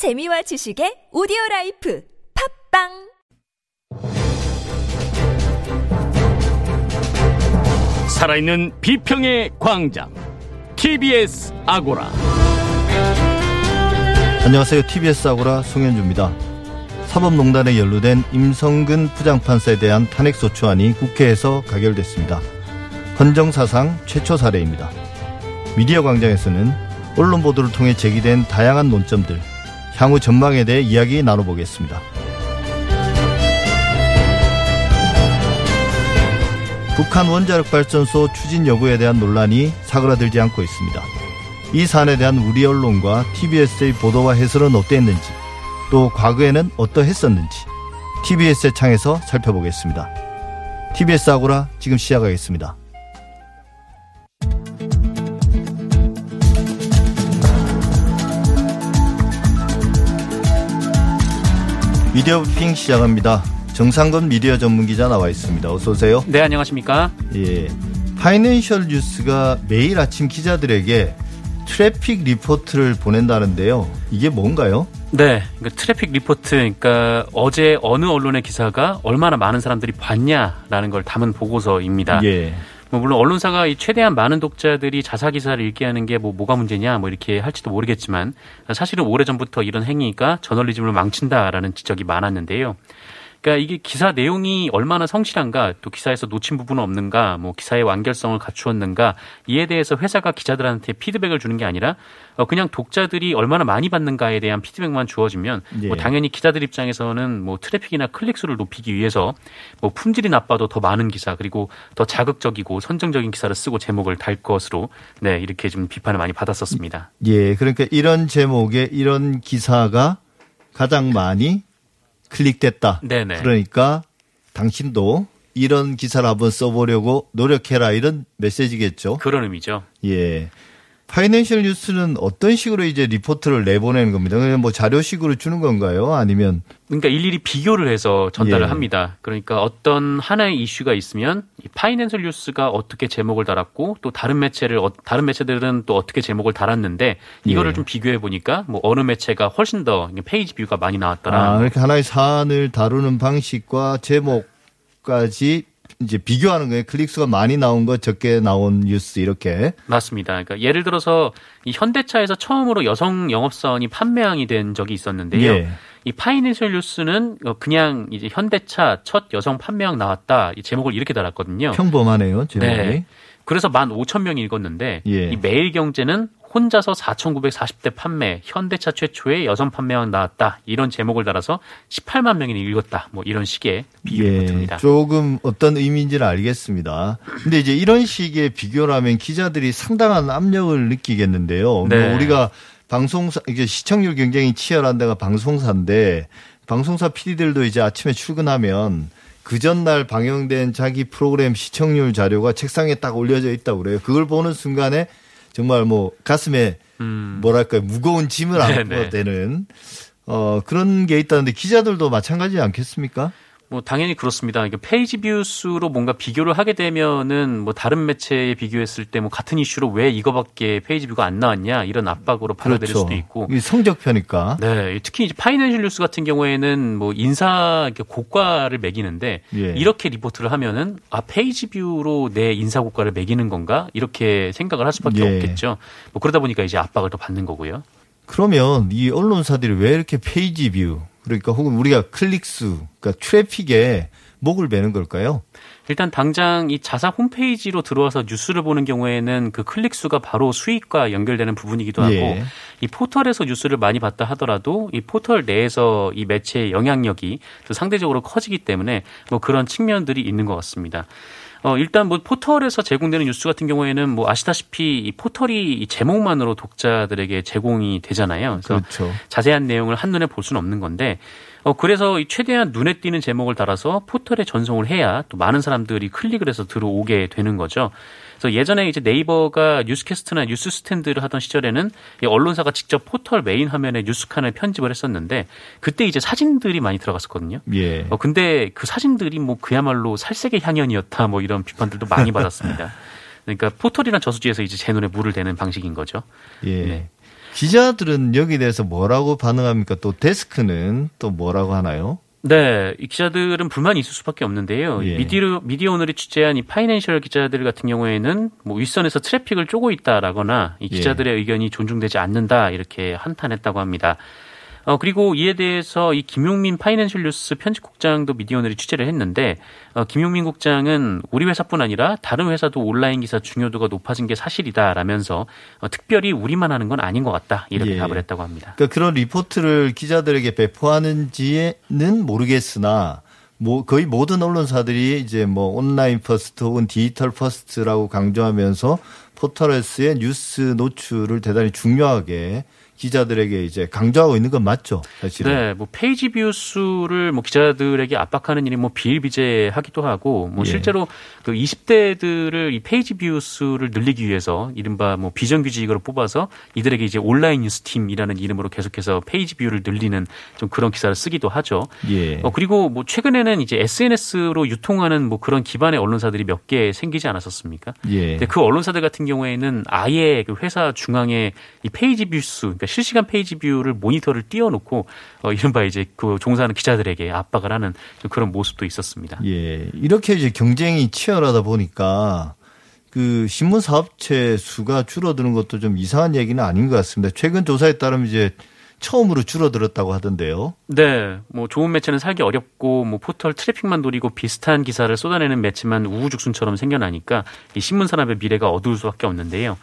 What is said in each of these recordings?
재미와 지식의 오디오 라이프 팟빵 살아있는 비평의 광장 TBS 아고라 안녕하세요. TBS 아고라 송현주입니다. 사법농단에 연루된 임성근 부장판사에 대한 탄핵소추안이 국회에서 가결됐습니다. 헌정사상 최초 사례입니다. 미디어 광장에서는 언론 보도를 통해 제기된 다양한 논점들, 향후 전망에 대해 이야기 나눠보겠습니다. 북한 원자력 발전소 추진 여부에 대한 논란이 사그라들지 않고 있습니다. 이 사안에 대한 우리 언론과 TBS의 보도와 해설은 어땠는지, 또 과거에는 어떠했었는지 TBS의 창에서 살펴보겠습니다. TBS 아고라 지금 시작하겠습니다. 미디어 브리핑 시작합니다. 정상근 미디어 전문 기자 나와 있습니다. 어서 오세요. 네, 안녕하십니까? 예. 파이낸셜 뉴스가 매일 아침 기자들에게 트래픽 리포트를 보낸다는데요. 이게 뭔가요? 네, 그러니까 트래픽 리포트, 그러니까 어제 어느 언론의 기사가 얼마나 많은 사람들이 봤냐라는 걸 담은 보고서입니다. 예. 뭐 물론 언론사가 이 최대한 많은 독자들이 자사 기사를 읽게 하는 게 뭐 뭐가 문제냐 뭐 이렇게 할지도 모르겠지만 사실은 오래 전부터 이런 행위가 저널리즘을 망친다라는 지적이 많았는데요. 그러니까 이게 기사 내용이 얼마나 성실한가, 또 기사에서 놓친 부분은 없는가, 뭐 기사의 완결성을 갖추었는가 이에 대해서 회사가 기자들한테 피드백을 주는 게 아니라 어, 그냥 독자들이 얼마나 많이 받는가에 대한 피드백만 주어지면 예. 뭐 당연히 기자들 입장에서는 뭐 트래픽이나 클릭 수를 높이기 위해서 뭐 품질이 나빠도 더 많은 기사 그리고 더 자극적이고 선정적인 기사를 쓰고 제목을 달 것으로 네 이렇게 좀 비판을 많이 받았었습니다. 예. 그러니까 이런 제목의 이런 기사가 가장 많이 클릭됐다. 네네. 그러니까 당신도 이런 기사를 한번 써보려고 노력해라 이런 메시지겠죠. 그런 의미죠. 예. 파이낸셜 뉴스는 어떤 식으로 이제 리포트를 내보내는 겁니다. 그냥 뭐 자료식으로 주는 건가요? 아니면 그러니까 일일이 비교를 해서 전달을 예. 합니다. 그러니까 어떤 하나의 이슈가 있으면 이 파이낸셜 뉴스가 어떻게 제목을 달았고 또 다른 매체를 어- 다른 매체들은 또 어떻게 제목을 달았는데 이거를 예. 좀 비교해 보니까 뭐 어느 매체가 훨씬 더 페이지 뷰가 많이 나왔더라. 아, 이렇게 하나의 사안을 다루는 방식과 제목까지 이제 비교하는 거예요. 클릭수가 많이 나온 거, 적게 나온 뉴스 이렇게. 맞습니다. 그러니까 예를 들어서 이 현대차에서 처음으로 여성 영업사원이 판매왕이 된 적이 있었는데요. 예. 이 파이낸셜 뉴스는 어, 그냥 이제 현대차 첫 여성 판매왕 나왔다 이 제목을 이렇게 달았거든요. 평범하네요, 제목이. 네. 그래서 15,000명이 읽었는데 예. 이 매일경제는 혼자서 4,940대 판매, 현대차 최초의 여성 판매왕 나왔다. 이런 제목을 달아서 18만 명이 읽었다. 뭐 이런 식의 비유 예, 리포트입니다. 조금 어떤 의미인지는 알겠습니다. 근데 이제 이런 식의 비교라면 기자들이 상당한 압력을 느끼겠는데요. 네. 뭐 우리가 방송사 이게 시청률 경쟁이 치열한 데가 방송사인데 방송사 PD들도 이제 아침에 출근하면 그 전날 방영된 자기 프로그램 시청률 자료가 책상에 딱 올려져 있다고 그래요. 그걸 보는 순간에 정말 뭐 가슴에 음. 뭐랄까요 무거운 짐을 안고. 되는 어 그런 게 있다는데 기자들도 마찬가지 않겠습니까? 뭐 당연히 그렇습니다. 이게 페이지 뷰 수로 뭔가 비교를 하게 되면은 뭐 다른 매체에 비교했을 때 뭐 같은 이슈로 왜 이거밖에 페이지 뷰가 안 나왔냐 이런 압박으로 받아들일 수도 있고 성적표니까. 네, 특히 이제 파이낸셜 뉴스 같은 경우에는 뭐 인사 이렇게 고과를 매기는데 예. 이렇게 리포트를 하면은 아 페이지 뷰로 내 인사 고과를 매기는 건가 이렇게 생각을 할 수밖에 예. 없겠죠. 뭐 그러다 보니까 이제 압박을 더 받는 거고요. 그러면 이 언론사들이 왜 이렇게 페이지 뷰 그러니까 혹은 우리가 클릭수 그러니까 트래픽에 목을 매는 걸까요? 일단 당장 이 자사 홈페이지로 들어와서 뉴스를 보는 경우에는 그 클릭 수가 바로 수익과 연결되는 부분이기도 하고 예. 이 포털에서 뉴스를 많이 봤다 하더라도 이 포털 내에서 이 매체의 영향력이 또 상대적으로 커지기 때문에 뭐 그런 측면들이 있는 것 같습니다. 어, 일단 뭐 포털에서 제공되는 뉴스 같은 경우에는 뭐 아시다시피 이 포털이 이 제목만으로 독자들에게 제공이 되잖아요. 그래서 그렇죠. 자세한 내용을 한눈에 볼 수는 없는 건데 어, 그래서 이 최대한 눈에 띄는 제목을 달아서 포털에 전송을 해야 또 많은 사람들이 클릭을 해서 들어오게 되는 거죠. 그래서 예전에 이제 네이버가 뉴스캐스트나 뉴스 스탠드를 하던 시절에는 이 언론사가 직접 포털 메인 화면에 뉴스칸을 편집을 했었는데 그때 이제 사진들이 많이 들어갔었거든요. 예. 어, 근데 그 사진들이 뭐 그야말로 살색의 향연이었다 뭐 이런 비판들도 많이 받았습니다. 그러니까 포털이란 저수지에서 이제 제 논에 물을 대는 방식인 거죠. 예. 네. 기자들은 여기에 대해서 뭐라고 반응합니까? 또 데스크는 또 뭐라고 하나요? 네, 이 기자들은 불만이 있을 수밖에 없는데요. 예. 미디어 미디어 오늘이 취재한 이 파이낸셜 기자들 같은 경우에는 뭐 윗선에서 트래픽을 쪼고 있다라거나 이 예. 기자들의 의견이 존중되지 않는다 이렇게 한탄했다고 합니다. 어 그리고 이에 대해서 이 김용민 파이낸셜 뉴스 편집국장도 미디어 오늘이 취재를 했는데 어, 김용민 국장은 우리 회사뿐 아니라 다른 회사도 온라인 기사 중요도가 높아진 게 사실이다라면서 어, 특별히 우리만 하는 건 아닌 것 같다 이렇게 예. 답을 했다고 합니다. 그러니까 그런 리포트를 기자들에게 배포하는지는 모르겠으나 뭐 거의 모든 언론사들이 이제 뭐 online first 혹은 digital first라고 강조하면서 포털에서의 뉴스 노출을 대단히 중요하게 기자들에게 이제 강조하고 있는 건 맞죠, 사실은. 네, 뭐 페이지 뷰 수를 뭐 기자들에게 압박하는 일이 뭐 비일비재하기도 하고 뭐 예. 실제로 그 20대들을 이 페이지 뷰 수를 늘리기 위해서 이른바 뭐 비정규직으로 뽑아서 이들에게 이제 온라인 뉴스 팀이라는 이름으로 계속해서 페이지 뷰를 늘리는 좀 그런 기사를 쓰기도 하죠. 예. 어 그리고 뭐 최근에는 이제 SNS로 유통하는 뭐 그런 기반의 언론사들이 몇 개 생기지 않았었습니까? 예. 근데 그 언론사들 같은 경우에는 아예 그 회사 중앙에 이 페이지 뷰 수, 그러니까 실시간 페이지 뷰를 모니터를 띄워놓고 어, 이른바 이제 그 종사하는 기자들에게 압박을 하는 좀 그런 모습도 있었습니다. 예. 이렇게 이제 경쟁이 치열하다 보니까 그 신문 사업체 수가 줄어드는 것도 좀 이상한 얘기는 아닌 것 같습니다. 최근 조사에 따르면 이제 처음으로 줄어들었다고 하던데요. 네, 뭐 좋은 매체는 살기 어렵고 뭐 포털 트래픽만 노리고 비슷한 기사를 쏟아내는 매체만 우후죽순처럼 생겨나니까 이 신문 산업의 미래가 어두울 수밖에 없는데요.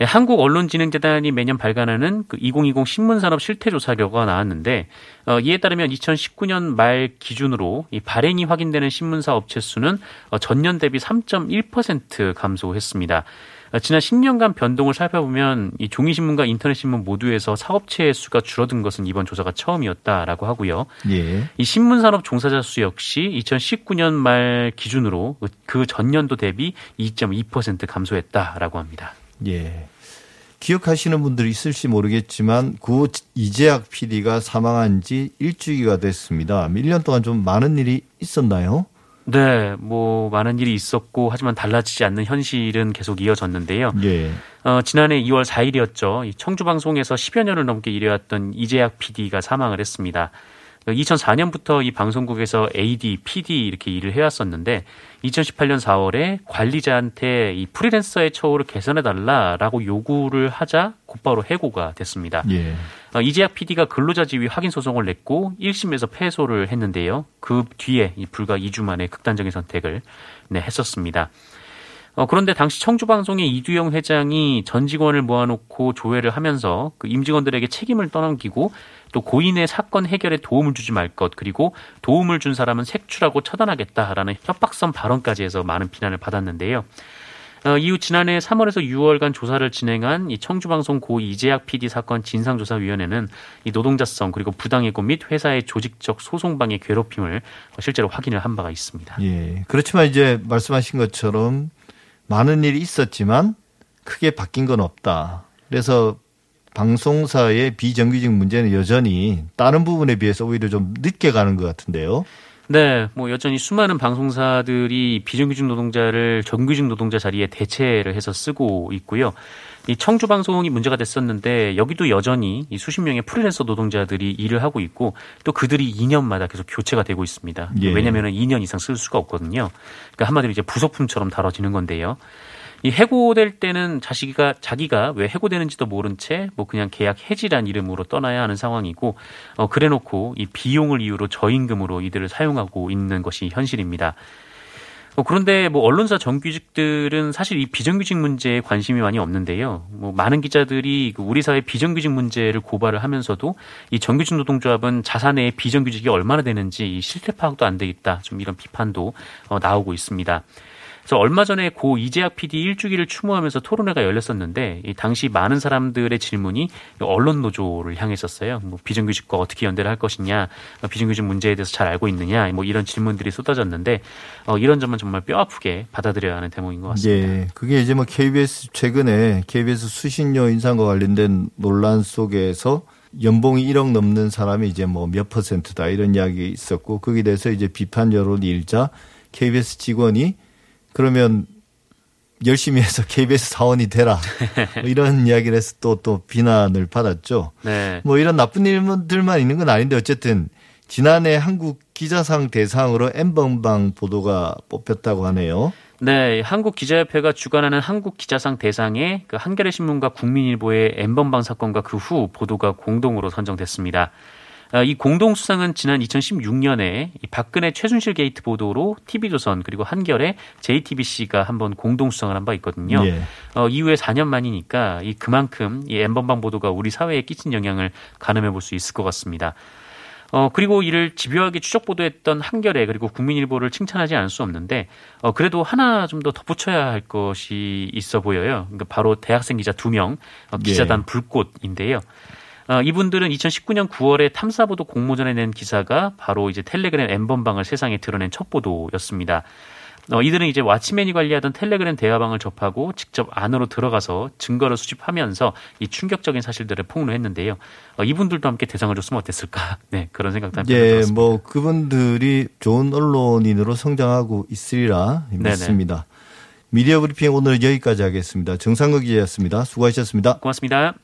예, 한국언론진흥재단이 매년 발간하는 그 2020 신문산업 실태조사 결과가 나왔는데 어, 이에 따르면 2019년 말 기준으로 이 발행이 확인되는 신문사 업체 수는 어, 전년 대비 3.1% 감소했습니다. 어, 지난 10년간 변동을 살펴보면 이 종이신문과 인터넷신문 모두에서 사업체의 수가 줄어든 것은 이번 조사가 처음이었다라고 하고요. 예. 이 신문산업 종사자 수 역시 2019년 말 기준으로 그 전년도 대비 2.2% 감소했다라고 합니다. 예. 기억하시는 분들이 있을지 모르겠지만 구 이재학 PD가 사망한 지 일주기가 됐습니다. 1년 동안 좀 많은 일이 있었나요? 네, 뭐 많은 일이 있었고 하지만 달라지지 않는 현실은 계속 이어졌는데요. 예. 어, 지난해 2월 4일이었죠. 이 청주 방송에서 10여 년을 넘게 일해왔던 이재학 PD가 사망을 했습니다. 2004년부터 이 방송국에서 AD, PD 이렇게 일을 해왔었는데 2018년 4월에 관리자한테 이 프리랜서의 처우를 개선해 달라라고 요구를 하자 곧바로 해고가 됐습니다. 예. 어, 이재학 PD가 근로자 지위 확인 소송을 냈고 1심에서 패소를 했는데요. 그 뒤에 이 불과 2주 만에 극단적인 선택을 네, 했었습니다. 어, 그런데 당시 청주방송의 이두영 회장이 전 직원을 모아놓고 조회를 하면서 그 임직원들에게 책임을 떠넘기고 또 고인의 사건 해결에 도움을 주지 말 것 그리고 도움을 준 사람은 색출하고 처단하겠다라는 협박성 발언까지 해서 많은 비난을 받았는데요. 어, 이후 지난해 3월에서 6월간 조사를 진행한 이 청주방송 고 이재학 PD 사건 진상조사위원회는 이 노동자성 그리고 부당해고 및 회사의 조직적 소송 방해 괴롭힘을 실제로 확인을 한 바가 있습니다. 예. 그렇지만 이제 말씀하신 것처럼 많은 일이 있었지만 크게 바뀐 건 없다. 그래서 방송사의 비정규직 문제는 여전히 다른 부분에 비해서 오히려 좀 늦게 가는 것 같은데요. 네, 뭐 여전히 수많은 방송사들이 비정규직 노동자를 정규직 노동자 자리에 대체를 해서 쓰고 있고요. 이 청주 방송이 문제가 됐었는데 여기도 여전히 이 수십 명의 프리랜서 노동자들이 일을 하고 있고 또 그들이 2년마다 계속 교체가 되고 있습니다. 예. 왜냐하면 2년 이상 쓸 수가 없거든요. 그러니까 한마디로 이제 부속품처럼 다뤄지는 건데요. 이 해고될 때는 자기가 자기가 왜 해고되는지도 모른 채 뭐 그냥 계약 해지란 이름으로 떠나야 하는 상황이고 어 그래놓고 이 비용을 이유로 저임금으로 이들을 사용하고 있는 것이 현실입니다. 어, 그런데 뭐 언론사 정규직들은 사실 이 비정규직 문제에 관심이 많이 없는데요. 뭐 많은 기자들이 그 우리 사회 비정규직 문제를 고발을 하면서도 이 정규직 노동조합은 자사내의 비정규직이 얼마나 되는지 이 실태 파악도 안 돼 있다. 좀 이런 비판도 어, 나오고 있습니다. 그래서 얼마 전에 고 이재학 PD 일주기를 추모하면서 토론회가 열렸었는데 이 당시 많은 사람들의 질문이 언론 노조를 향했었어요. 뭐 비정규직과 어떻게 연대를 할 것이냐, 어, 비정규직 문제에 대해서 잘 알고 있느냐, 뭐 이런 질문들이 쏟아졌는데 어, 이런 점은 정말 뼈 아프게 받아들여야 하는 대목인 것 같습니다. 예. 그게 이제 뭐 KBS 최근에 KBS 수신료 인상과 관련된 논란 속에서 연봉이 1억 넘는 사람이 이제 뭐 몇 퍼센트다 이런 이야기 있었고 거기에 대해서 이제 비판 여론이 일자 KBS 직원이 그러면 열심히 해서 KBS 사원이 되라. 뭐 이런 이야기를 해서 또, 또 비난을 받았죠. 네. 뭐 이런 나쁜 일들만 있는 건 아닌데 어쨌든 지난해 한국 기자상 대상으로 엠번방 보도가 뽑혔다고 하네요. 네, 한국 기자협회가 주관하는 한국 기자상 대상에 그 한겨레 신문과 국민일보의 엠번방 사건과 그 후 보도가 공동으로 선정됐습니다. 아, 이 공동 수상은 지난 2016년에 박근혜 최순실 게이트 보도로 TV조선 그리고 한겨레 JTBC가 한번 공동 수상을 한 바 있거든요. 예. 어, 이후에 4년 만이니까 이 그만큼 이 엔번방 보도가 우리 사회에 끼친 영향을 가늠해 볼 수 있을 것 같습니다. 어, 그리고 이를 집요하게 추적 보도했던 한겨레 그리고 국민일보를 칭찬하지 않을 수 없는데 어, 그래도 하나 좀 더 덧붙여야 할 것이 있어 보여요. 그러니까 바로 대학생 기자 두명 어, 기자단 예. 불꽃인데요. 어, 이분들은 2019년 9월에 탐사보도 공모전에 낸 기사가 바로 이제 텔레그램 엠번방을 세상에 드러낸 첫 보도였습니다. 어, 이들은 이제 왓치맨이 관리하던 텔레그램 대화방을 접하고 직접 안으로 들어가서 증거를 수집하면서 이 충격적인 사실들을 폭로했는데요. 어, 이분들도 함께 대상을 줬으면 어땠을까? 네, 그런 생각도 한편 예, 들었습니다. 뭐 그분들이 좋은 언론인으로 성장하고 있으리라. 믿습니다. 미디어 브리핑 오늘 여기까지 하겠습니다. 정상극 기자였습니다. 수고하셨습니다. 고맙습니다.